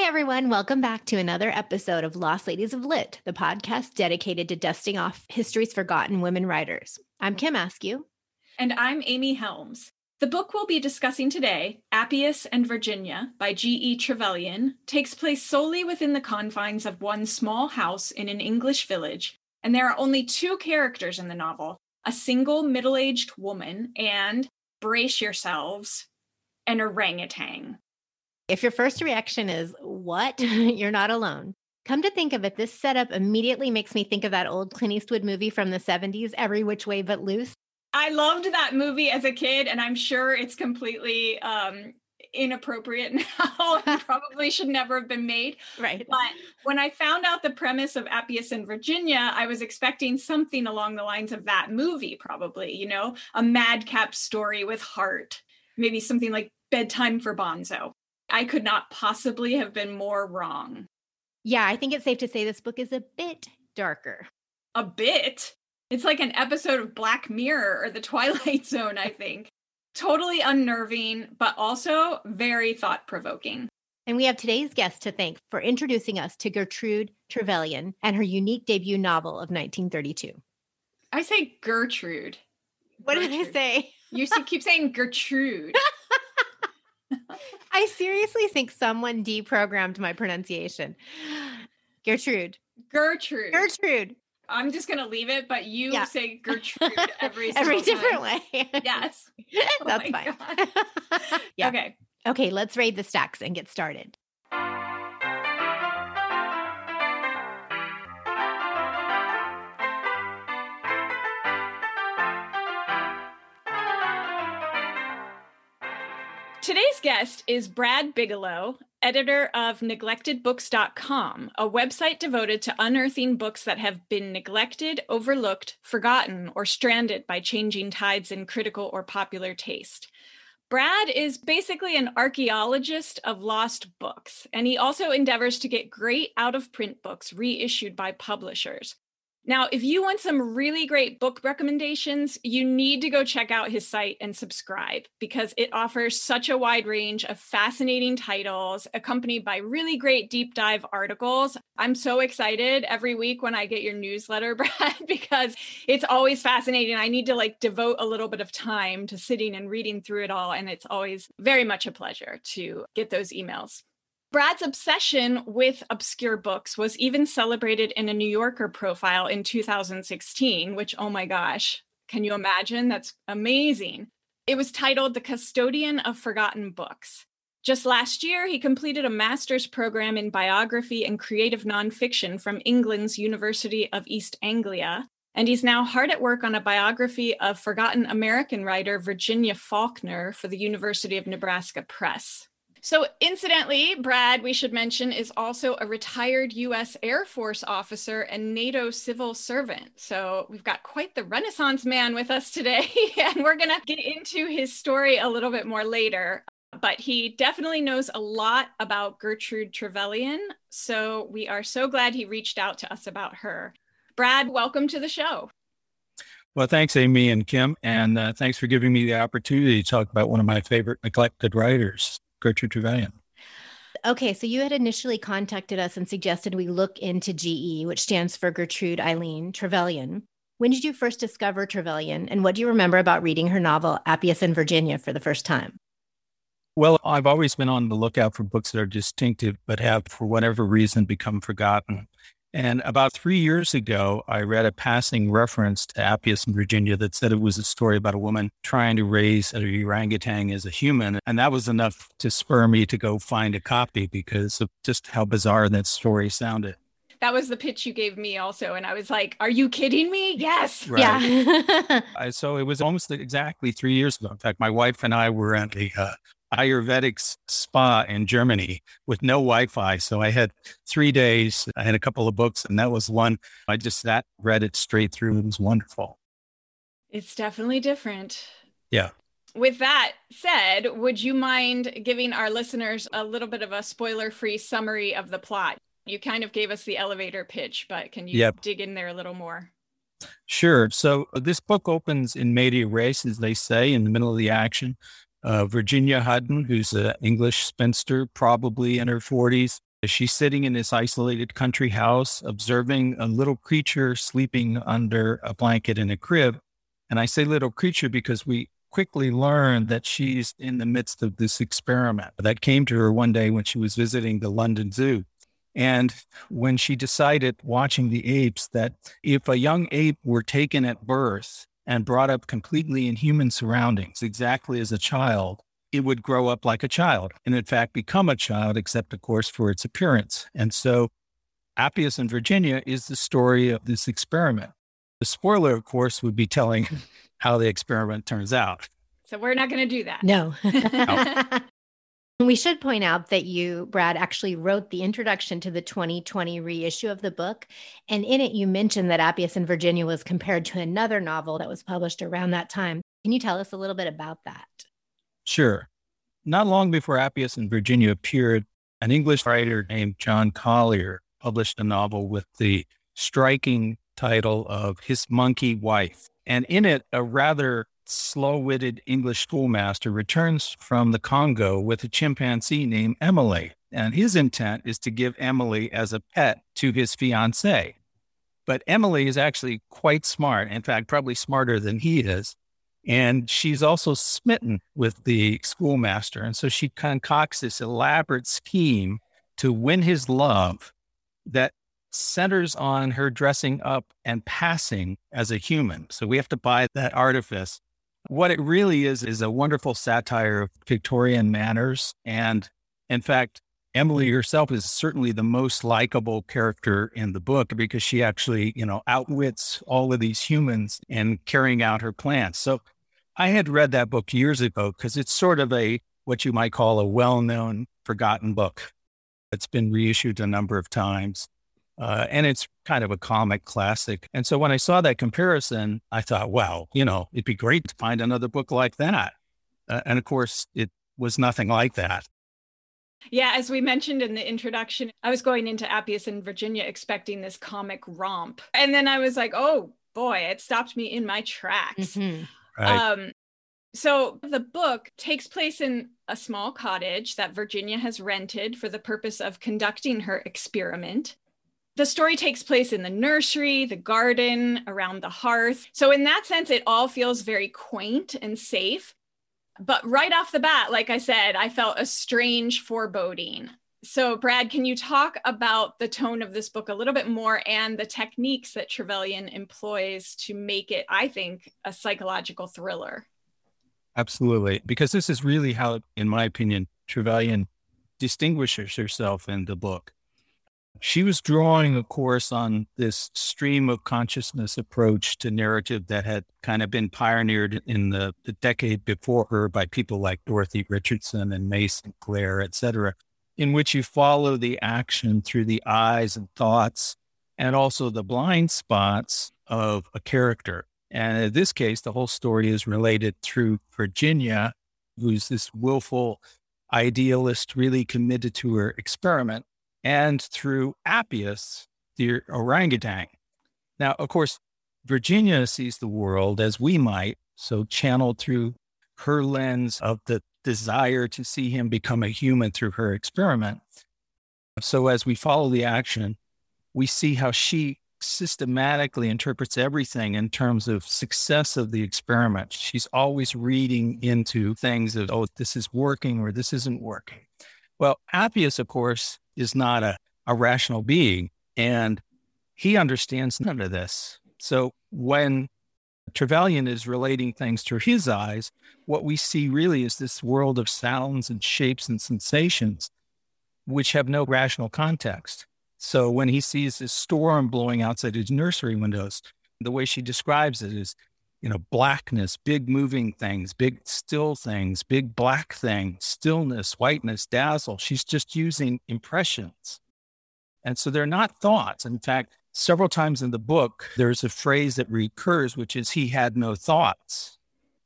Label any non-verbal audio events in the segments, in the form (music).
Hi, everyone. Welcome back to another episode of Lost Ladies of Lit, the podcast dedicated to dusting off history's forgotten women writers. I'm Kim Askew. And I'm Amy Helms. The book we'll be discussing today, Appius and Virginia by G.E. Trevelyan, takes place solely within the confines of one small house in an English village, and there are only two characters in the novel a single middle aged woman and, brace yourselves, an orangutan. If your first reaction is, What? (laughs) You're not alone. Come to think of it, this setup immediately makes me think of that old Clint Eastwood movie from the 70s, Every Which Way But Loose. I loved that movie as a kid, and I'm sure it's completely um, inappropriate (laughs) now and (laughs) probably should never have been made. Right. But when I found out the premise of Appius and Virginia, I was expecting something along the lines of that movie, probably, you know, a madcap story with heart, maybe something like Bedtime for Bonzo. I could not possibly have been more wrong. Yeah, I think it's safe to say this book is a bit darker. A bit? It's like an episode of Black Mirror or The Twilight (laughs) Zone, I think. totally unnerving, but also very thought provoking. And we have today's guest to thank for introducing us to Gertrude Trevelyan and her unique debut novel of 1932. I say Gertrude. What Gertrude. did I say? You (laughs) keep saying Gertrude. I seriously think someone deprogrammed my pronunciation. Gertrude. Gertrude. Gertrude. I'm just gonna leave it, but you yeah. say (laughs) Gertrude every (laughs) every different time. way. yes, (laughs) oh that's oh fine. yeah. Okay. Okay. Let's raid the stacks and get started. Guest is Brad Bigelow, editor of neglectedbooks.com, a website devoted to unearthing books that have been neglected, overlooked, forgotten, or stranded by changing tides in critical or popular taste. Brad is basically an archaeologist of lost books, and he also endeavors to get great out of print books reissued by publishers. Now, if you want some really great book recommendations, you need to go check out his site and subscribe because it offers such a wide range of fascinating titles accompanied by really great deep dive articles. I'm so excited every week when I get your newsletter, (laughs) Brad, because it's always fascinating. I need to like devote a little bit of time to sitting and reading through it all. And it's always very much a pleasure to get those emails. Brad's obsession with obscure books was even celebrated in a New Yorker profile in 2016, which, oh my gosh, can you imagine? That's amazing. It was titled The Custodian of Forgotten Books. Just last year, he completed a master's program in biography and creative nonfiction from England's University of East Anglia. And he's now hard at work on a biography of forgotten American writer Virginia Faulkner for the University of Nebraska Press. So, incidentally, Brad, we should mention, is also a retired U.S. Air Force officer and NATO civil servant. So, we've got quite the Renaissance man with us today, (laughs) and we're going to get into his story a little bit more later. But he definitely knows a lot about Gertrude Trevelyan. So, we are so glad he reached out to us about her. Brad, welcome to the show. Well, thanks, Amy and Kim, and uh, thanks for giving me the opportunity to talk about one of my favorite neglected writers. Gertrude Trevelyan. Okay, so you had initially contacted us and suggested we look into GE, which stands for Gertrude Eileen Trevelyan. When did you first discover Trevelyan, and what do you remember about reading her novel Appius and Virginia for the first time? Well, I've always been on the lookout for books that are distinctive but have, for whatever reason, become forgotten. And about three years ago, I read a passing reference to Appius and Virginia that said it was a story about a woman trying to raise an orangutan as a human. And that was enough to spur me to go find a copy because of just how bizarre that story sounded. That was the pitch you gave me also. And I was like, are you kidding me? Yes. Right. Yeah. (laughs) I, so it was almost exactly three years ago. In fact, my wife and I were at a uh, Ayurvedic spa in Germany with no Wi Fi. So I had three days, I had a couple of books, and that was one. I just sat, read it straight through. It was wonderful. It's definitely different. Yeah. With that said, would you mind giving our listeners a little bit of a spoiler free summary of the plot? You kind of gave us the elevator pitch, but can you yep. dig in there a little more? Sure. So this book opens in medias res, as they say, in the middle of the action uh, Virginia Hudden, who's an English spinster, probably in her 40s, She's sitting in this isolated country house, observing a little creature sleeping under a blanket in a crib. And I say little creature because we quickly learn that she's in the midst of this experiment that came to her one day when she was visiting the London Zoo. And when she decided, watching the apes, that if a young ape were taken at birth and brought up completely in human surroundings, exactly as a child, it would grow up like a child and, in fact, become a child, except, of course, for its appearance. And so, Appius and Virginia is the story of this experiment. The spoiler, of course, would be telling (laughs) how the experiment turns out. So, we're not going to do that. No. (laughs) no. We should point out that you, Brad, actually wrote the introduction to the 2020 reissue of the book. And in it, you mentioned that Appius and Virginia was compared to another novel that was published around that time. Can you tell us a little bit about that? Sure. Not long before Appius and Virginia appeared, an English writer named John Collier published a novel with the striking title of His Monkey Wife. And in it, a rather slow witted English schoolmaster returns from the Congo with a chimpanzee named Emily. And his intent is to give Emily as a pet to his fiancee. But Emily is actually quite smart, in fact, probably smarter than he is. And she's also smitten with the schoolmaster. And so she concocts this elaborate scheme to win his love that centers on her dressing up and passing as a human. So we have to buy that artifice. What it really is, is a wonderful satire of Victorian manners. And in fact, Emily herself is certainly the most likable character in the book because she actually, you know, outwits all of these humans in carrying out her plans. So I had read that book years ago because it's sort of a what you might call a well-known forgotten book. It's been reissued a number of times. Uh, and it's kind of a comic classic. And so when I saw that comparison, I thought, wow, you know, it'd be great to find another book like that. Uh, and of course, it was nothing like that. Yeah, as we mentioned in the introduction, I was going into Appius and Virginia expecting this comic romp. And then I was like, oh boy, it stopped me in my tracks. Mm-hmm. Right. Um, so the book takes place in a small cottage that Virginia has rented for the purpose of conducting her experiment. The story takes place in the nursery, the garden, around the hearth. So, in that sense, it all feels very quaint and safe. But right off the bat, like I said, I felt a strange foreboding. So, Brad, can you talk about the tone of this book a little bit more and the techniques that Trevelyan employs to make it, I think, a psychological thriller? Absolutely. Because this is really how, in my opinion, Trevelyan distinguishes herself in the book. She was drawing, of course, on this stream of consciousness approach to narrative that had kind of been pioneered in the, the decade before her by people like Dorothy Richardson and May Sinclair, et cetera, in which you follow the action through the eyes and thoughts and also the blind spots of a character. And in this case, the whole story is related through Virginia, who's this willful idealist, really committed to her experiment, and through Appius, the orangutan. Now, of course, Virginia sees the world as we might, so channeled through her lens of the desire to see him become a human through her experiment. So, as we follow the action, we see how she systematically interprets everything in terms of success of the experiment. She's always reading into things of, oh, this is working or this isn't working. Well, Appius, of course, is not a, a rational being, and he understands none of this. So when Trevelyan is relating things through his eyes, what we see really is this world of sounds and shapes and sensations, which have no rational context. So when he sees this storm blowing outside his nursery windows, the way she describes it is, you know, blackness, big moving things, big still things, big black thing, stillness, whiteness, dazzle. She's just using impressions. And so they're not thoughts. In fact, several times in the book, there's a phrase that recurs, which is, he had no thoughts.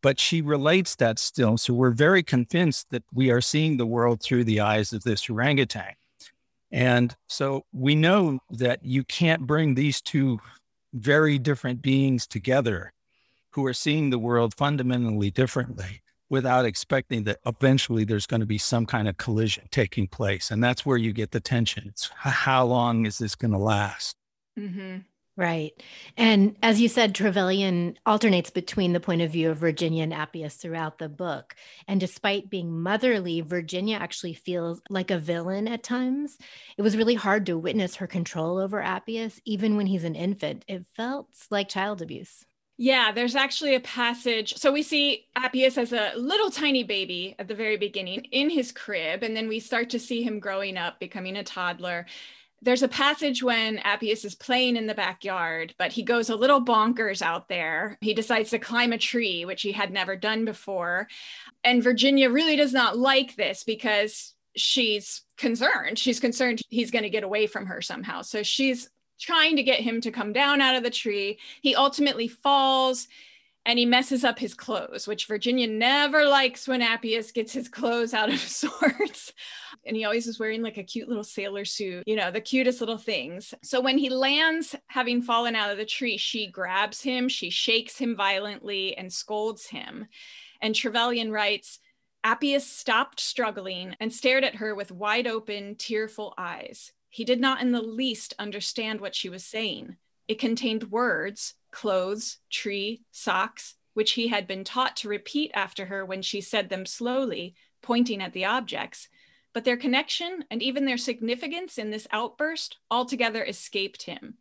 But she relates that still. So we're very convinced that we are seeing the world through the eyes of this orangutan. And so we know that you can't bring these two very different beings together who are seeing the world fundamentally differently without expecting that eventually there's going to be some kind of collision taking place. And that's where you get the tension. It's how long is this going to last? Mm-hmm. Right. And as you said, Trevelyan alternates between the point of view of Virginia and Appius throughout the book. And despite being motherly, Virginia actually feels like a villain at times. It was really hard to witness her control over Appius, even when he's an infant. It felt like child abuse. Yeah, there's actually a passage. So we see Appius as a little tiny baby at the very beginning in his crib, and then we start to see him growing up, becoming a toddler. There's a passage when Appius is playing in the backyard, but he goes a little bonkers out there. He decides to climb a tree, which he had never done before. And Virginia really does not like this because she's concerned. She's concerned he's going to get away from her somehow. So she's trying to get him to come down out of the tree. He ultimately falls and he messes up his clothes, which Virginia never likes when Appius gets his clothes out of (laughs) sorts. and he always is wearing like a cute little sailor suit, you know, the cutest little things. So when he lands, having fallen out of the tree, she grabs him, she shakes him violently and scolds him. And Trevelyan writes, Appius stopped struggling and stared at her with wide open, tearful eyes. He did not in the least understand what she was saying. It contained words, clothes, tree, socks, which he had been taught to repeat after her when she said them slowly, pointing at the objects. But their connection and even their significance in this outburst altogether escaped him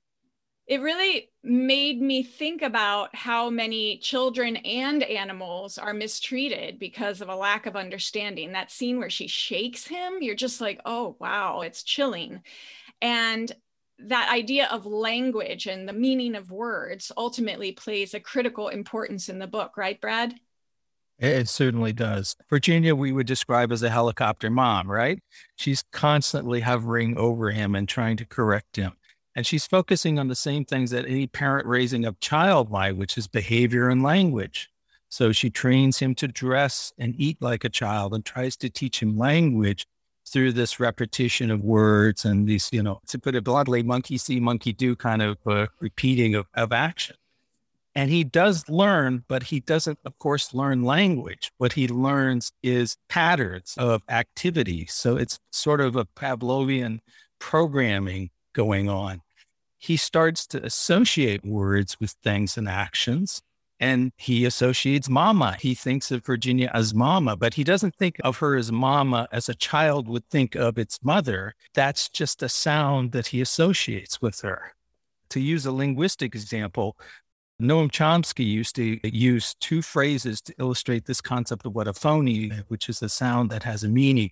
it really made me think about how many children and animals are mistreated because of a lack of understanding. That scene where she shakes him, you're just like, oh, wow, it's chilling. And that idea of language and the meaning of words ultimately plays a critical importance in the book, right, Brad? It certainly does. Virginia, we would describe as a helicopter mom, right? She's constantly hovering over him and trying to correct him. And she's focusing on the same things that any parent raising a child might, which is behavior and language. So she trains him to dress and eat like a child and tries to teach him language through this repetition of words and these, you know, to put it bluntly, monkey see, monkey do kind of uh, repeating of, of action. And he does learn, but he doesn't, of course, learn language. What he learns is patterns of activity. So it's sort of a Pavlovian programming going on. He starts to associate words with things and actions. And he associates mama. He thinks of Virginia as mama, but he doesn't think of her as mama as a child would think of its mother. That's just a sound that he associates with her. To use a linguistic example, Noam Chomsky used to use two phrases to illustrate this concept of what a phoneme, which is a sound that has a meaning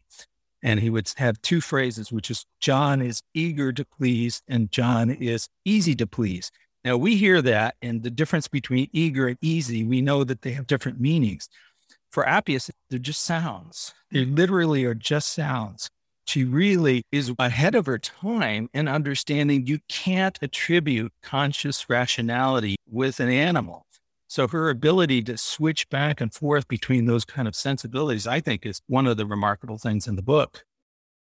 and he would have two phrases, which is John is eager to please and John is easy to please. Now we hear that, and the difference between eager and easy, we know that they have different meanings. For Appius, they're just sounds. They literally are just sounds. She really is ahead of her time in understanding you can't attribute conscious rationality with an animal. So her ability to switch back and forth between those kind of sensibilities, I think, is one of the remarkable things in the book.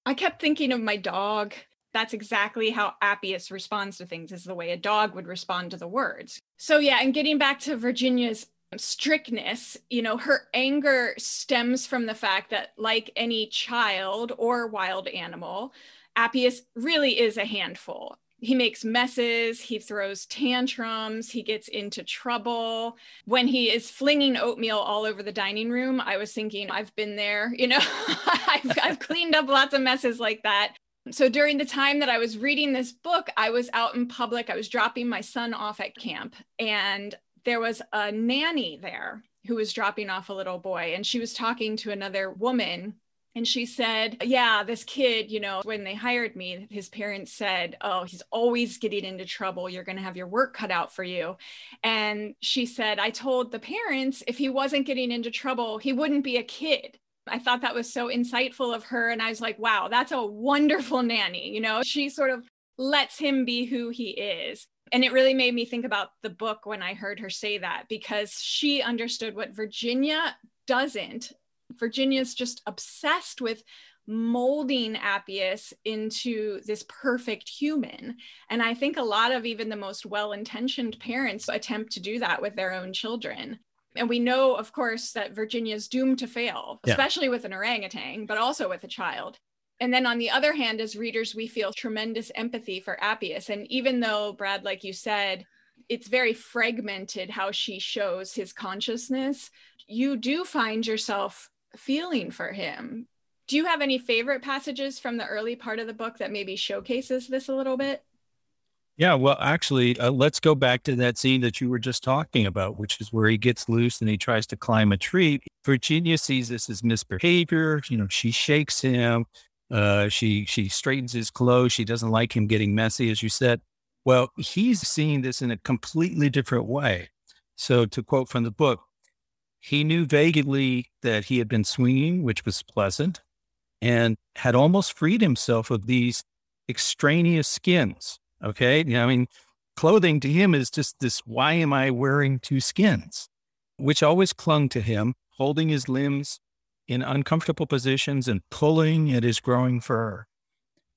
I kept thinking of my dog. That's exactly how Appius responds to things, is the way a dog would respond to the words. So, yeah, and getting back to Virginia's strictness, you know, her anger stems from the fact that, like any child or wild animal, Appius really is a handful he makes messes, he throws tantrums, he gets into trouble. When he is flinging oatmeal all over the dining room, I was thinking, I've been there, (laughs) you know, I've, I've cleaned up lots of messes like that. So during the time that I was reading this book, I was out in public. I was dropping my son off at camp, and there was a nanny there who was dropping off a little boy, and she was talking to another woman and she said, Yeah, this kid, you know, when they hired me, his parents said, Oh, he's always getting into trouble. You're going to have your work cut out for you. And she said, I told the parents if he wasn't getting into trouble, he wouldn't be a kid. I thought that was so insightful of her. And I was like, wow, that's a wonderful nanny. You know, she sort of lets him be who he is. And it really made me think about the book when I heard her say that because she understood what Virginia doesn't Virginia's just obsessed with molding Appius into this perfect human. And I think a lot of even the most well intentioned parents attempt to do that with their own children. And we know, of course, that Virginia's doomed to fail, especially yeah. with an orangutan, but also with a child. And then on the other hand, as readers, we feel tremendous empathy for Appius. And even though, Brad, like you said, it's very fragmented how she shows his consciousness, you do find yourself feeling for him. Do you have any favorite passages from the early part of the book that maybe showcases this a little bit? Yeah, well, actually, uh, let's go back to that scene that you were just talking about, which is where he gets loose and he tries to climb a tree. Virginia sees this as misbehavior. You know, she shakes him. Uh, she she straightens his clothes. She doesn't like him getting messy, as you said. Well, he's seeing this in a completely different way. So, to quote from the book, he knew vaguely that he had been swinging, which was pleasant, and had almost freed himself of these extraneous skins. Okay. You know, I mean, clothing to him is just this why am I wearing two skins, which always clung to him, holding his limbs in uncomfortable positions and pulling at his growing fur.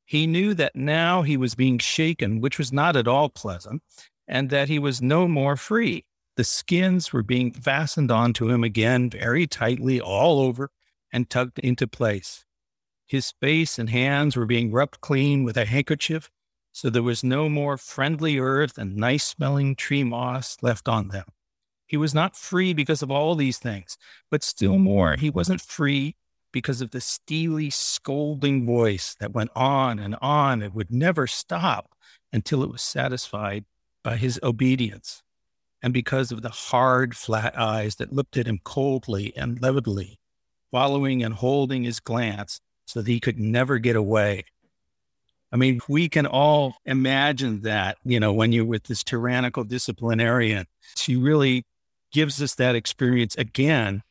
He knew that now he was being shaken, which was not at all pleasant, and that he was no more free. The skins were being fastened onto him again very tightly all over and tucked into place. His face and hands were being rubbed clean with a handkerchief, so there was no more friendly earth and nice smelling tree moss left on them. He was not free because of all these things, but still more, he wasn't free because of the steely, scolding voice that went on and on and would never stop until it was satisfied by his obedience, and because of the hard, flat eyes that looked at him coldly and levelly, following and holding his glance so that he could never get away. I mean, we can all imagine that, you know, when you're with this tyrannical disciplinarian, she really gives us that experience again,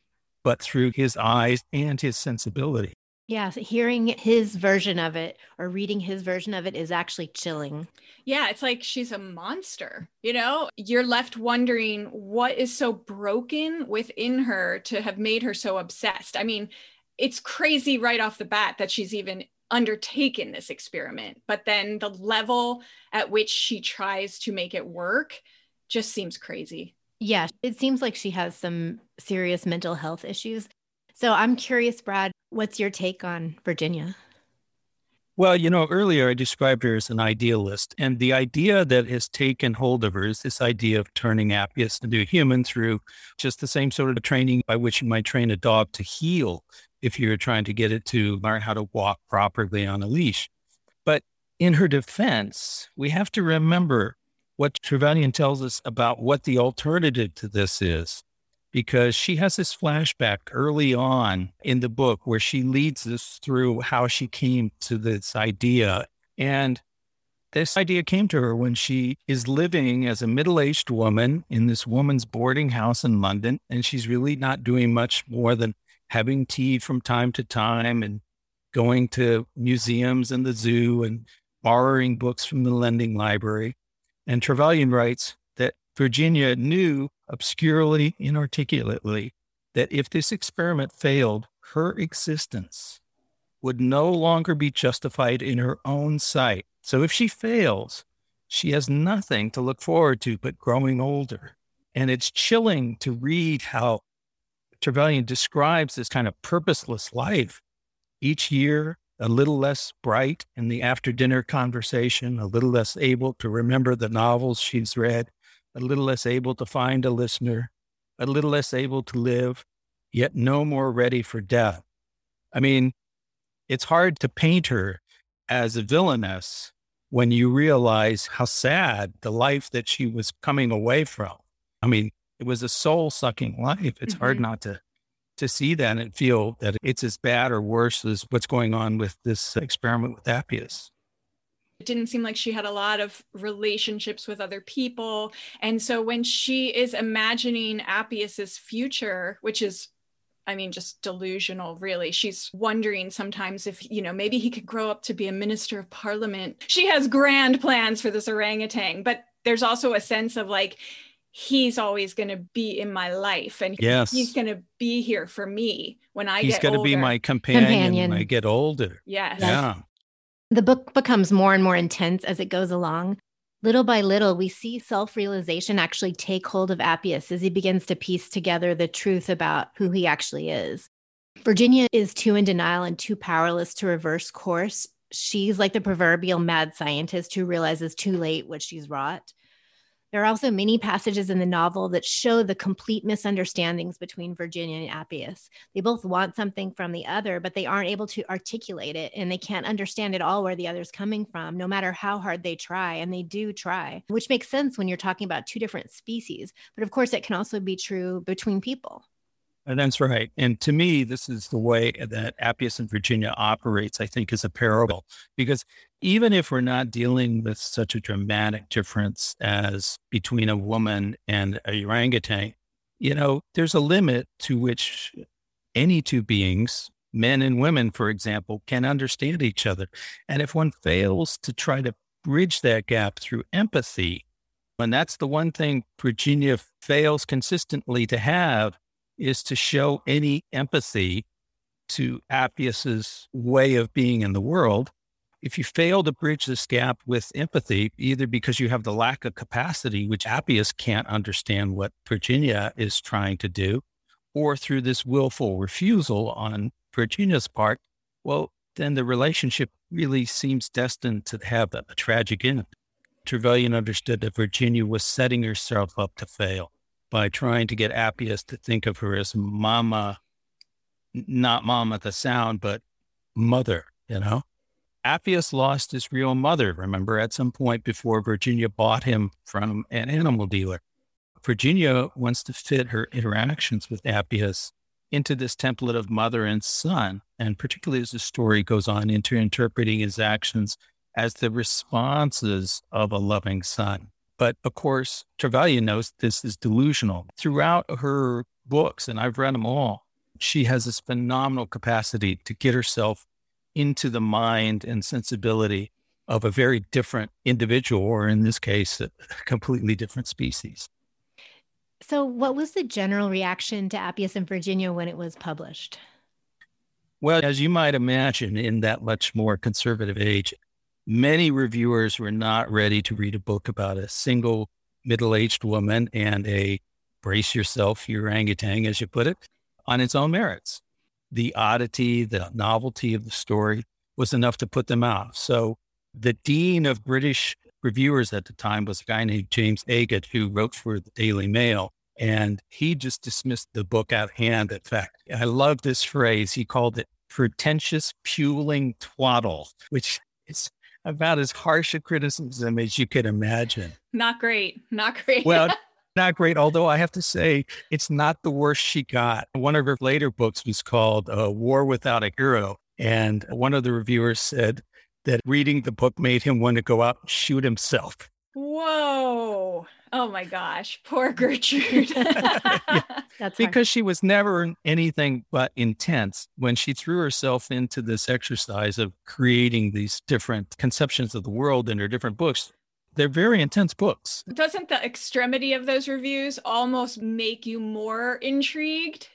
but through his eyes and his sensibility. Yeah, so hearing his version of it or reading his version of it is actually chilling. Yeah, it's like she's a monster. You know, you're left wondering what is so broken within her to have made her so obsessed. I mean, it's crazy right off the bat that she's even undertaken this experiment, but then the level at which she tries to make it work just seems crazy. Yeah, it seems like she has some serious mental health issues. So I'm curious, Brad, what's your take on Virginia? Well, you know, earlier I described her as an idealist, and the idea that has taken hold of her is this idea of turning Appius into a human through just the same sort of training by which you might train a dog to heel if you're trying to get it to learn how to walk properly on a leash. But in her defense, we have to remember what Trevelyan tells us about what the alternative to this is, because she has this flashback early on in the book where she leads us through how she came to this idea. And this idea came to her when she is living as a middle aged woman in this woman's boarding house in London. And she's really not doing much more than having tea from time to time and going to museums and the zoo and borrowing books from the lending library. And Trevelyan writes that Virginia knew obscurely, inarticulately, that if this experiment failed, her existence would no longer be justified in her own sight. So if she fails, she has nothing to look forward to but growing older. And it's chilling to read how Trevelyan describes this kind of purposeless life. Each year, a little less bright in the after dinner conversation, a little less able to remember the novels she's read, a little less able to find a listener, a little less able to live, yet no more ready for death. I mean, it's hard to paint her as a villainess when you realize how sad the life that she was coming away from. I mean, it was a soul sucking life. It's mm-hmm. hard not to to see that and feel that it's as bad or worse as what's going on with this experiment with Appius. It didn't seem like she had a lot of relationships with other people. And so when she is imagining Appius's future, which is I mean, just delusional, really. She's wondering sometimes if, you know, maybe he could grow up to be a minister of parliament. She has grand plans for this orangutan, but there's also a sense of like, he's always going to be in my life and yes. he's going to be here for me when I get older. he's going to be my companion, companion, when I get older. Yes. Yeah. The book becomes more and more intense as it goes along. Little by little, we see self realization actually take hold of Appius as he begins to piece together the truth about who he actually is. Virginia is too in denial and too powerless to reverse course. She's like the proverbial mad scientist who realizes too late what she's wrought. There are also many passages in the novel that show the complete misunderstandings between Virginia and Appius. They both want something from the other, but they aren't able to articulate it and they can't understand at all where the other's coming from, no matter how hard they try. And they do try, which makes sense when you're talking about two different species. But of course, it can also be true between people. And that's right. And to me, this is the way that Appius and Virginia operates, I think, is a parable. Because even if we're not dealing with such a dramatic difference as between a woman and a orangutan, you know, there's a limit to which any two beings, men and women, for example, can understand each other. And if one fails to try to bridge that gap through empathy, and that's the one thing Virginia fails consistently to have is to show any empathy to Appius's way of being in the world. If you fail to bridge this gap with empathy, either because you have the lack of capacity, which Appius can't understand what Virginia is trying to do, or through this willful refusal on Virginia's part, well, then the relationship really seems destined to have a, a tragic end. Trevelyan understood that Virginia was setting herself up to fail by trying to get Appius to think of her as mama, not mama the sound, but mother, you know? Appius lost his real mother, remember, at some point before Virginia bought him from an animal dealer. Virginia wants to fit her interactions with Appius into this template of mother and son, and particularly as the story goes on into interpreting his actions as the responses of a loving son. But of course, Trevelyan knows this is delusional. Throughout her books, and I've read them all, she has this phenomenal capacity to get herself into the mind and sensibility of a very different individual, or in this case, a (laughs) completely different species. So, what was the general reaction to Appius and Virginia when it was published? Well, as you might imagine, in that much more conservative age, many reviewers were not ready to read a book about a single middle aged woman and a brace yourself, your orangutan, as you put it, on its own merits. The oddity, the novelty of the story was enough to put them out. So the dean of British reviewers at the time was a guy named James Agate, who wrote for the Daily Mail. And he just dismissed the book out of hand. In fact, I love this phrase. He called it pretentious puling twaddle, which is about as harsh a criticism as you could imagine. Not great. Not great. well, not great. Although I have to say, it's not the worst she got. One of her later books was called uh, War Without a Hero. And one of the reviewers said that reading the book made him want to go out and shoot himself. Whoa. Oh my gosh. Poor (laughs) Gertrude. yeah. (laughs) That's because hard. she was never anything but intense when she threw herself into this exercise of creating these different conceptions of the world in her different books. They're very intense books. Doesn't the extremity of those reviews almost make you more intrigued?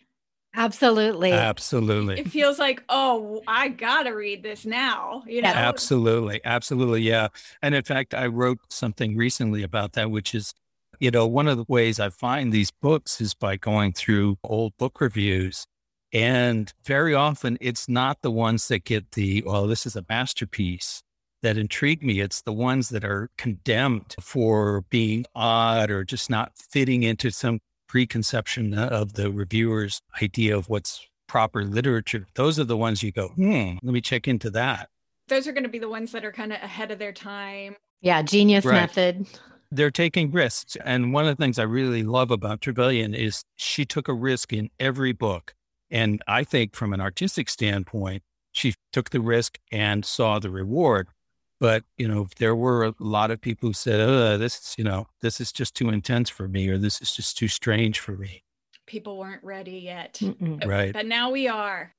Absolutely. Absolutely. It feels like, oh, I got to read this now, you know. Absolutely. Absolutely. Yeah. And in fact, I wrote something recently about that which is you know, one of the ways I find these books is by going through old book reviews. And very often it's not the ones that get the, well, this is a masterpiece that intrigue me. It's the ones that are condemned for being odd or just not fitting into some preconception of the reviewer's idea of what's proper literature. Those are the ones you go, hmm, let me check into that. Those are going to be the ones that are kind of ahead of their time. Yeah, genius right. method they're taking risks. And one of the things I really love about Trevelyan is she took a risk in every book. And I think from an artistic standpoint, she took the risk and saw the reward. But, you know, there were a lot of people who said, oh, this is, you know, this is just too intense for me, or this is just too strange for me. People weren't ready yet. Mm-mm. Right. But now we are.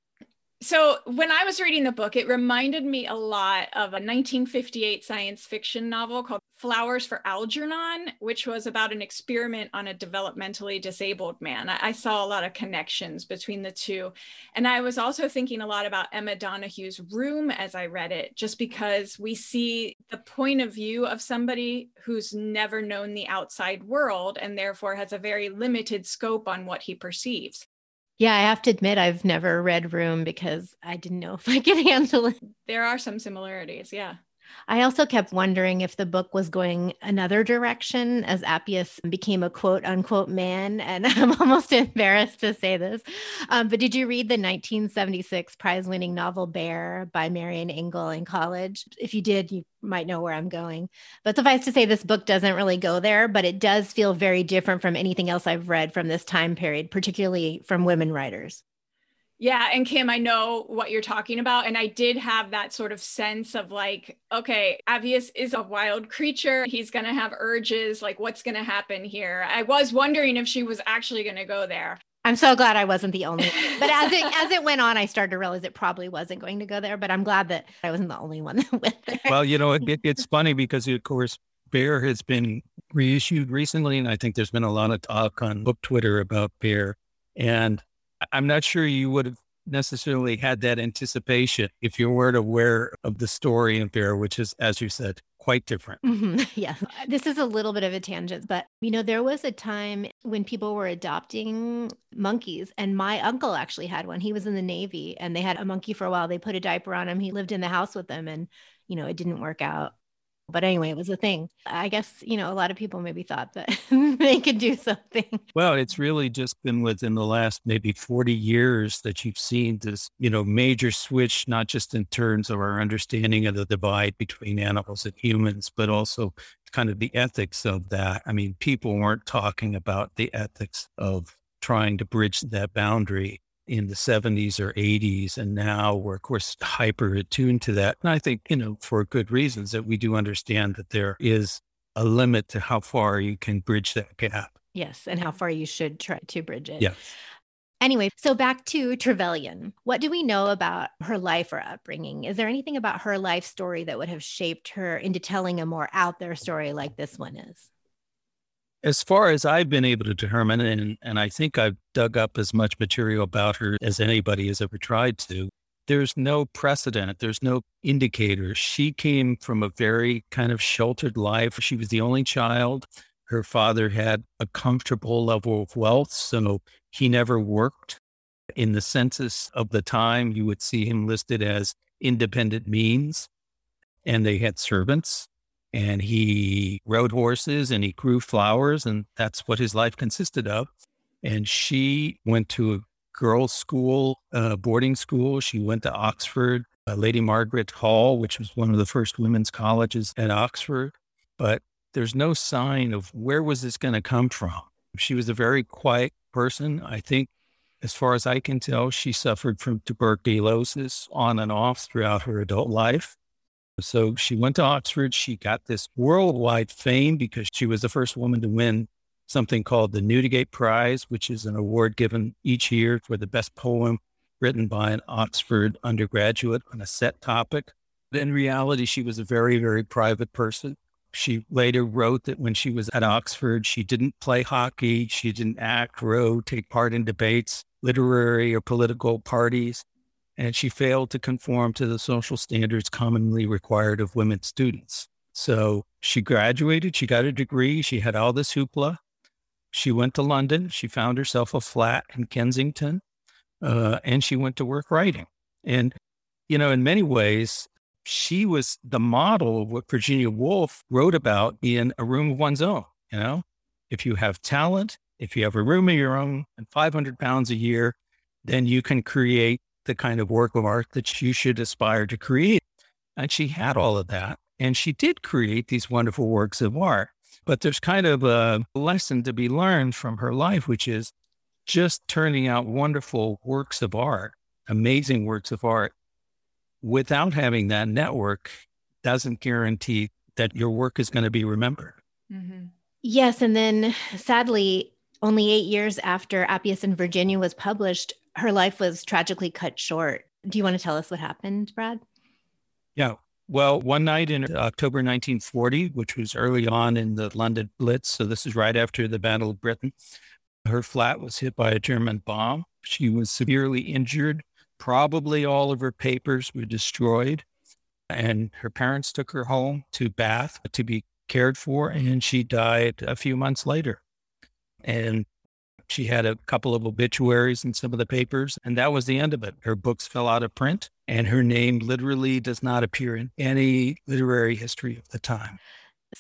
So, when I was reading the book, it reminded me a lot of a 1958 science fiction novel called Flowers for Algernon, which was about an experiment on a developmentally disabled man. I, saw a lot of connections between the two. And I was also thinking a lot about Emma Donoghue's Room as I read it, just because we see the point of view of somebody who's never known the outside world and therefore has a very limited scope on what he perceives. Yeah, I have to admit, I've never read Room because I didn't know if I could (laughs) handle it. There are some similarities. Yeah. I also kept wondering if the book was going another direction as Appius became a quote unquote man. And (laughs) I'm almost embarrassed to say this. Um, but did you read the 1976 prize winning novel Bear by Marion Engel in college? If you did, you might know where I'm going. But suffice to say, this book doesn't really go there, but it does feel very different from anything else I've read from this time period, particularly from women writers. Yeah. And Kim, I know what you're talking about. And I did have that sort of sense of like, okay, Appius is a wild creature. He's going to have urges. Like, what's going to happen here? I was wondering if she was actually going to go there. I'm so glad I wasn't the only one. But as it (laughs) as it went on, I started to realize it probably wasn't going to go there. But I'm glad that I wasn't the only one that (laughs) went there. Well, you know, it, it's funny because of course Bear has been reissued recently, and I think there's been a lot of talk on book Twitter about Bear. And I'm not sure you would have necessarily had that anticipation if you weren't aware of the story in Bear, which is, as you said, quite different. Mm-hmm. (laughs) Yeah. This is a little bit of a tangent, but you know, there was a time when people were adopting monkeys, and my uncle actually had one. He was in the Navy and they had a monkey for a while. They put a diaper on him. He lived in the house with them, and, you know, it didn't work out. But anyway, it was a thing. I guess, you know, a lot of people maybe thought that (laughs) they could do something. Well, it's really just been within the last maybe 40 years that you've seen this, you know, major switch, not just in terms of our understanding of the divide between animals and humans, but also kind of the ethics of that. I mean, people weren't talking about the ethics of trying to bridge that boundary in the 70s or 80s. And now we're, of course, hyper attuned to that. And I think, you know, for good reasons that we do understand that there is a limit to how far you can bridge that gap. Yes. And how far you should try to bridge it. Yeah. Anyway, so back to Trevelyan. What do we know about her life or upbringing? Is there anything about her life story that would have shaped her into telling a more out there story like this one is? As far as I've been able to determine, and, and I think I've dug up as much material about her as anybody has ever tried to, there's no precedent. There's no indicator. She came from a very kind of sheltered life. She was the only child. Her father had a comfortable level of wealth, so he never worked. In the census of the time, you would see him listed as independent means, and they had servants and he rode horses and he grew flowers and that's what his life consisted of. And she went to a girls school uh, boarding school. She went to oxford uh, lady margaret hall which was one of the first women's colleges at oxford. But there's no sign of where was this going to come from. She was a very quiet person. I think as far as i can tell she suffered from tuberculosis on and off throughout her adult life so she went to Oxford. She got this worldwide fame because she was the first woman to win something called the Newdigate Prize, which is an award given each year for the best poem written by an Oxford undergraduate on a set topic. But in reality, she was a very, very private person. She later wrote that when she was at Oxford, she didn't play hockey, she didn't act, row, take part in debates, literary or political parties and she failed to conform to the social standards commonly required of women students. So she graduated, she got a degree, she had all this hoopla. She went to London, she found herself a flat in Kensington, uh, and she went to work writing. And, you know, in many ways, she was the model of what Virginia Woolf wrote about in A Room of One's Own. You know, if you have talent, if you have a room of your own and 500 pounds a year, then you can create the kind of work of art that you should aspire to create. And she had all of that. And she did create these wonderful works of art. But there's kind of a lesson to be learned from her life, which is just turning out wonderful works of art, amazing works of art, without having that network doesn't guarantee that your work is going to be remembered. Mm-hmm. Yes. And then sadly, only eight years after Appius and Virginia was published, her life was tragically cut short. Do you want to tell us what happened, Brad? Yeah. Well, one night in October 1940, which was early on in the London Blitz, so this is right after the Battle of Britain, her flat was hit by a German bomb. She was severely injured. Probably all of her papers were destroyed. And her parents took her home to Bath to be cared for, and she died a few months later. And she had a couple of obituaries in some of the papers, and that was the end of it. Her books fell out of print, and her name literally does not appear in any literary history of the time.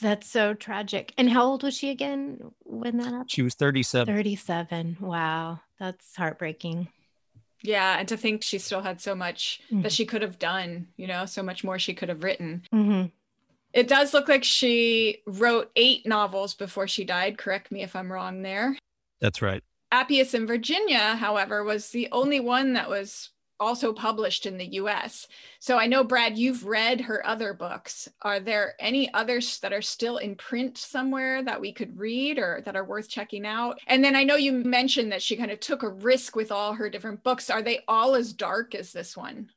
That's so tragic. And how old was she again when that happened? She was 37. 37. Wow. That's heartbreaking. Yeah. And to think she still had so much mm-hmm. that she could have done, you know, so much more she could have written. Mm-hmm. It does look like she wrote eight novels before she died. Correct me if I'm wrong there. That's right. Appius and Virginia, however, was the only one that was also published in the US. So I know, Brad, you've read her other books. Are there any others that are still in print somewhere that we could read or that are worth checking out? And then I know you mentioned that she kind of took a risk with all her different books. Are they all as dark as this one?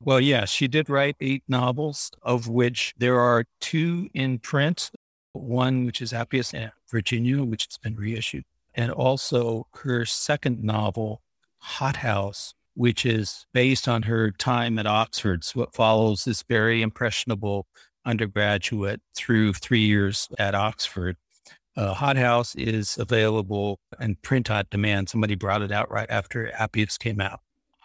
Well, yes, yeah, she did write eight novels, of which there are two in print. One, which is Appius and Virginia, which has been reissued and also her second novel, Hothouse, which is based on her time at Oxford. So it follows this very impressionable undergraduate through three years at Oxford. Uh, Hothouse is available and print on demand. Somebody brought it out right after Appius came out.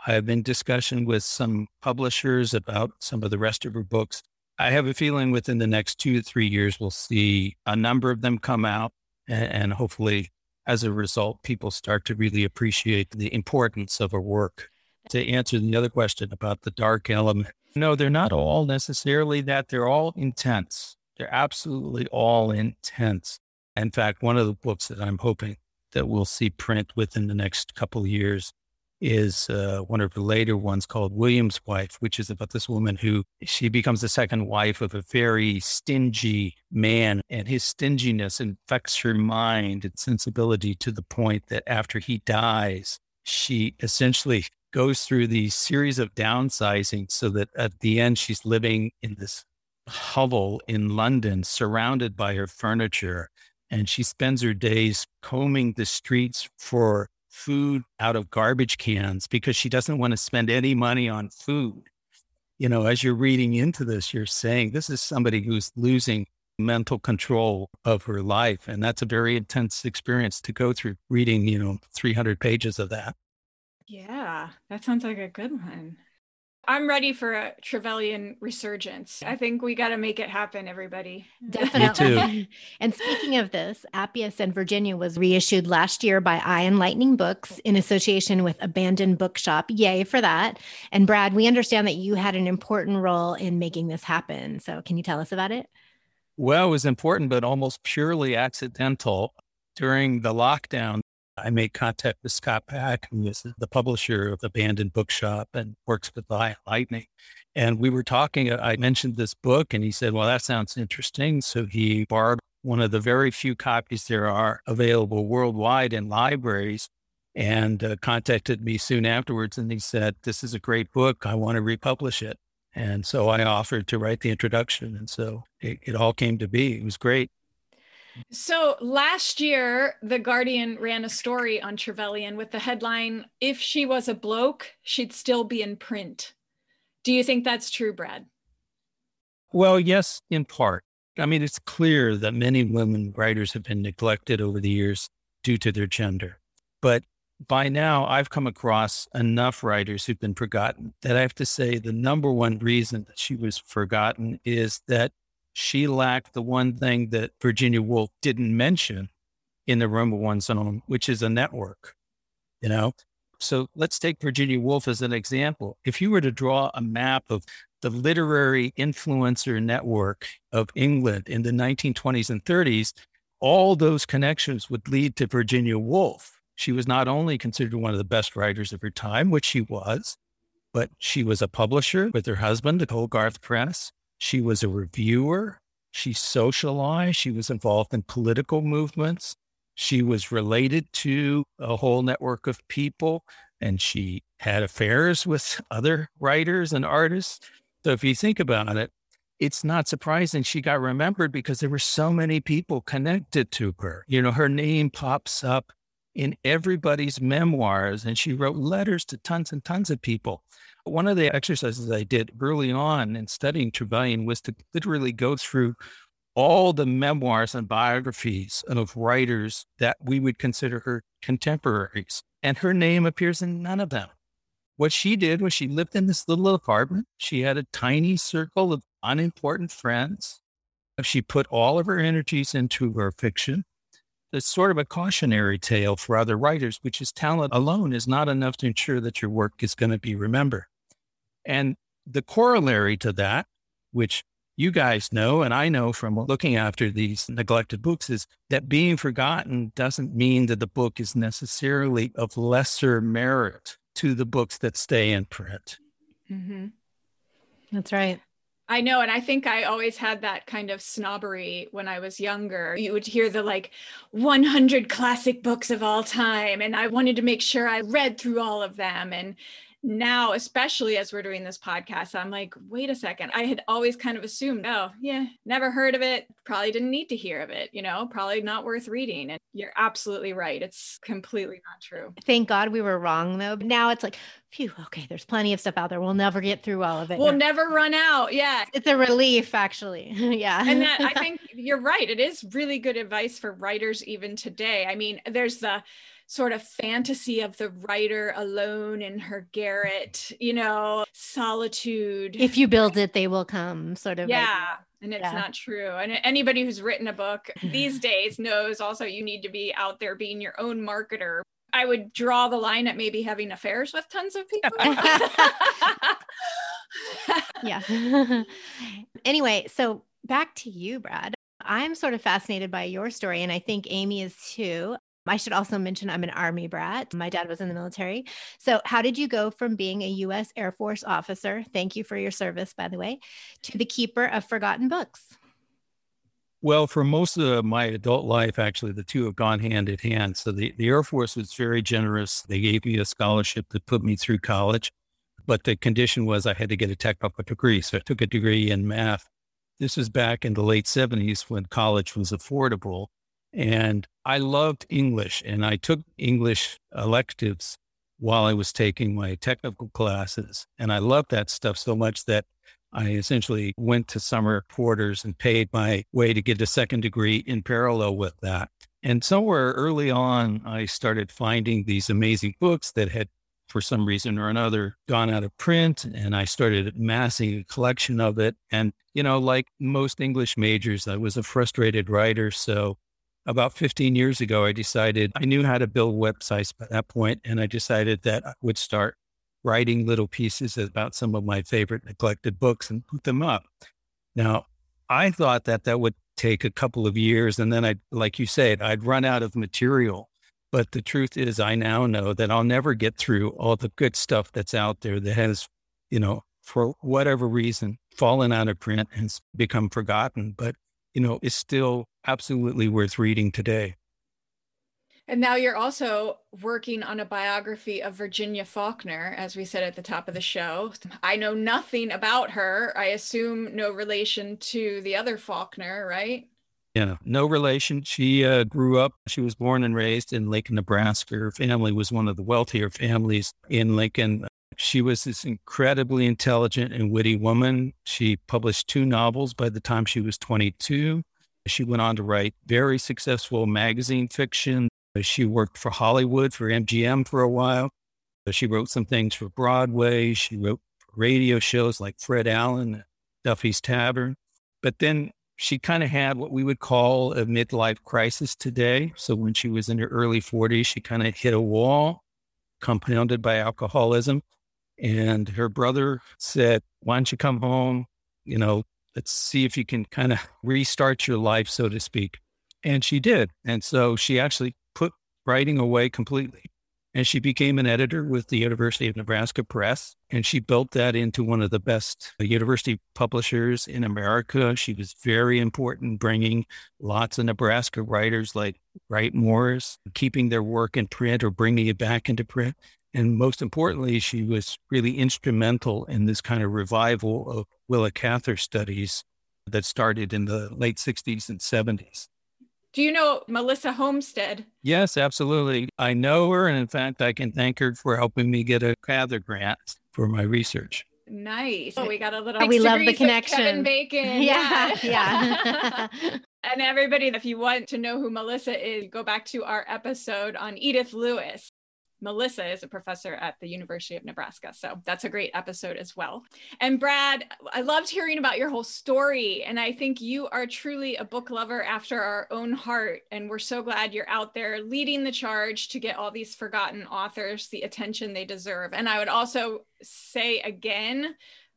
I've been discussion with some publishers about some of the rest of her books. I have a feeling within the next two to three years, we'll see a number of them come out and, and hopefully as a result, people start to really appreciate the importance of a work. To answer the other question about the dark element, no, they're not all necessarily that. They're all intense. They're absolutely all intense. In fact, one of the books that I'm hoping that we'll see print within the next couple years is uh, one of the later ones called William's Wife, which is about this woman who she becomes the second wife of a very stingy man, and his stinginess infects her mind and sensibility to the point that after he dies, she essentially goes through these series of downsizing so that at the end she's living in this hovel in London surrounded by her furniture and she spends her days combing the streets for food out of garbage cans because she doesn't want to spend any money on food. You know, as you're reading into this, you're saying this is somebody who's losing mental control of her life. And that's a very intense experience to go through reading, you know, 300 pages of that. Yeah, that sounds like a good one. I'm ready for a Trevelyan resurgence. I think we got to make it happen, everybody. Definitely. (laughs) and speaking of this, Appius and Virginia was reissued last year by Eye and Lightning Books in association with Abandoned Bookshop. Yay for that. And Brad, we understand that you had an important role in making this happen. So can you tell us about it? Well, it was important, but almost purely accidental. During the lockdown, I made contact with Scott Pack, who is the publisher of Abandoned Bookshop and works with Eye Lightning. And we were talking, I mentioned this book, and he said, Well, that sounds interesting. So he borrowed one of the very few copies there are available worldwide in libraries and uh, contacted me soon afterwards. And he said, This is a great book. I want to republish it. And so I offered to write the introduction. And so it, it all came to be. It was great. So last year, The Guardian ran a story on Trevelyan with the headline If she was a bloke, she'd still be in print. Do you think that's true, Brad? Well, yes, in part. I mean, it's clear that many women writers have been neglected over the years due to their gender. But by now, I've come across enough writers who've been forgotten that I have to say the number one reason that she was forgotten is that she lacked the one thing that Virginia Woolf didn't mention in the Room of One's Own, which is a network. You know, so let's take Virginia Woolf as an example. If you were to draw a map of the literary influencer network of England in the 1920s and 30s, all those connections would lead to Virginia Woolf. She was not only considered one of the best writers of her time, which she was, but she was a publisher with her husband at Hogarth Press. She was a reviewer. She socialized. She was involved in political movements. She was related to a whole network of people and she had affairs with other writers and artists. So if you think about it, it's not surprising she got remembered because there were so many people connected to her. You know, her name pops up in everybody's memoirs, and she wrote letters to tons and tons of people. One of the exercises I did early on in studying Trevelyan was to literally go through all the memoirs and biographies of writers that we would consider her contemporaries. And her name appears in none of them. What she did was she lived in this little apartment. She had a tiny circle of unimportant friends. She put all of her energies into her fiction. It's sort of a cautionary tale for other writers, which is talent alone is not enough to ensure that your work is going to be remembered. And the corollary to that, which you guys know, and I know from looking after these neglected books, is that being forgotten doesn't mean that the book is necessarily of lesser merit to the books that stay in print. Mm-hmm. That's right. I know. And I think I always had that kind of snobbery when I was younger. You would hear the like 100 classic books of all time. And I wanted to make sure I read through all of them. And now, especially as we're doing this podcast, I'm like, wait a second. I had always kind of assumed, oh, yeah, never heard of it. Probably didn't need to hear of it, you know, probably not worth reading. And you're absolutely right. It's completely not true. Thank God we were wrong, though. Now it's like, phew, okay, there's plenty of stuff out there. We'll never get through all of it. We'll never run out. Yeah. It's a relief, actually. (laughs) yeah. And that I think you're right. It is really good advice for writers even today. I mean, there's the, sort of fantasy of the writer alone in her garret, you know, solitude. If you build it, they will come, sort of. Yeah. And it's yeah. not true. And anybody who's written a book (laughs) these days knows also you need to be out there being your own marketer. I would draw the line at maybe having affairs with tons of people. (laughs) yeah. (laughs) anyway, so back to you, Brad. I'm sort of fascinated by your story, and I think Amy is too. I should also mention I'm an Army brat. My dad was in the military. So, how did you go from being a U.S. Air Force officer? Thank you for your service, by the way, to the keeper of forgotten books? Well, for most of my adult life, actually, the two have gone hand in hand. So, the, the Air Force was very generous. They gave me a scholarship that put me through college, but the condition was I had to get a technical degree. So, I took a degree in math. This was back in the late 70s when college was affordable. And I loved English and I took English electives while I was taking my technical classes. And I loved that stuff so much that I essentially went to summer quarters and paid my way to get a second degree in parallel with that. And somewhere early on, I started finding these amazing books that had, for some reason or another, gone out of print. And I started amassing a collection of it. And, you know, like most English majors, I was a frustrated writer. So about 15 years ago, I decided I knew how to build websites by that point, and I decided that I would start writing little pieces about some of my favorite neglected books and put them up. Now, I thought that that would take a couple of years, and then I'd, like you said, I'd run out of material. But the truth is, I now know that I'll never get through all the good stuff that's out there that has, you know, for whatever reason, fallen out of print and become forgotten. But you know, is still absolutely worth reading today. And now you're also working on a biography of Virginia Faulkner, as we said at the top of the show. I know nothing about her. I assume no relation to the other Faulkner, right? Yeah, no relation. She uh, grew up, she was born and raised in Lincoln, Nebraska. Her family was one of the wealthier families in Lincoln. She was this incredibly intelligent and witty woman. She published two novels by the time she was 22. She went on to write very successful magazine fiction. She worked for Hollywood, for MGM for a while. She wrote some things for Broadway. She wrote radio shows like Fred Allen, Duffy's Tavern. But then she kind of had what we would call a midlife crisis today. So when she was in her early 40s, she kind of hit a wall compounded by alcoholism. And her brother said, Why don't you come home? You know, let's see if you can kind of (laughs) restart your life, so to speak. And she did. And so she actually put writing away completely. And she became an editor with the University of Nebraska Press. And she built that into one of the best uh, university publishers in America. She was very important, bringing lots of Nebraska writers like Wright Morris, keeping their work in print or bringing it back into print. And most importantly, she was really instrumental in this kind of revival of Willa Cather studies that started in the late 60s and 70s. Do you know Melissa Homestead? Yes, absolutely. I know her. And in fact, I can thank her for helping me get a Cather grant for my research. Nice. Oh, we got a little. we love the connection. Kevin Bacon. (laughs) Yeah, yeah. (laughs) (laughs) and everybody, if you want to know who Melissa is, go back to our episode on Edith Lewis. Melissa is a professor at the University of Nebraska. So that's a great episode as well. And Brad, I loved hearing about your whole story. And I think you are truly a book lover after our own heart. And we're so glad you're out there leading the charge to get all these forgotten authors the attention they deserve. And I would also say again,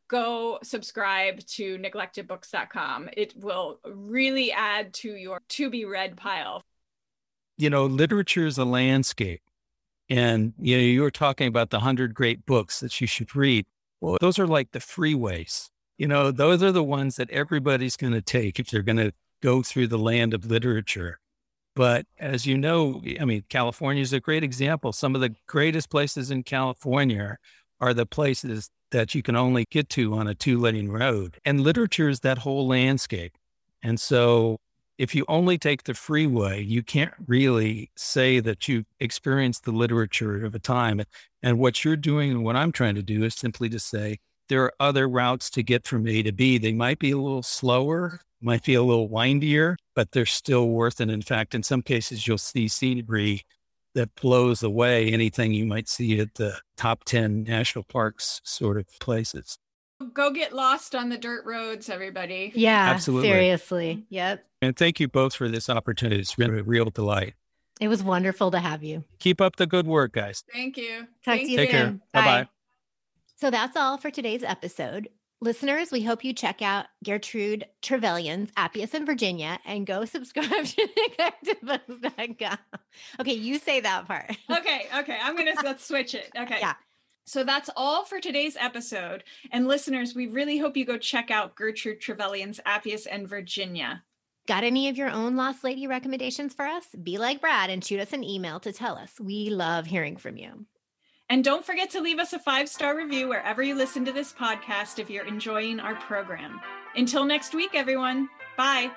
go subscribe to neglectedbooks.com. It will really add to your to be read pile. You know, literature is a landscape and you know, you were talking about the hundred great books that you should read. Well, those are like the freeways. You know, those are the ones that everybody's going to take if they're going to go through the land of literature. But as you know, I mean, California is a great example. Some of the greatest places in California are the places that you can only get to on a two lane road. And literature is that whole landscape. And so if you only take the freeway, you can't really say that you experienced the literature of a time. And what you're doing and what I'm trying to do is simply to say there are other routes to get from A to B. They might be a little slower, might be a little windier, but they're still worth it. In fact, in some cases, you'll see scenery that blows away anything you might see at the top 10 national parks sort of places. Go get lost on the dirt roads, everybody. Yeah, absolutely. Seriously. Yep. And thank you both for this opportunity. It's been a real delight. It was wonderful to have you. Keep up the good work, guys. Thank you. Talk Thank to you Take soon. care. Bye bye. So that's all for today's episode. Listeners, we hope you check out Gertrude Trevelyan's Appius and Virginia and go subscribe (laughs) to neglectedbooks.com. Okay, you say that part. Okay, okay. I'm gonna let's switch it. Okay. Yeah. So that's all for today's episode. And listeners, we really hope you go check out Gertrude Trevelyan's Appius and Virginia. Got any of your own Lost Lady recommendations for us? Be like Brad and shoot us an email to tell us. We love hearing from you. And don't forget to leave us a five star review wherever you listen to this podcast if you're enjoying our program. Until next week, everyone. Bye.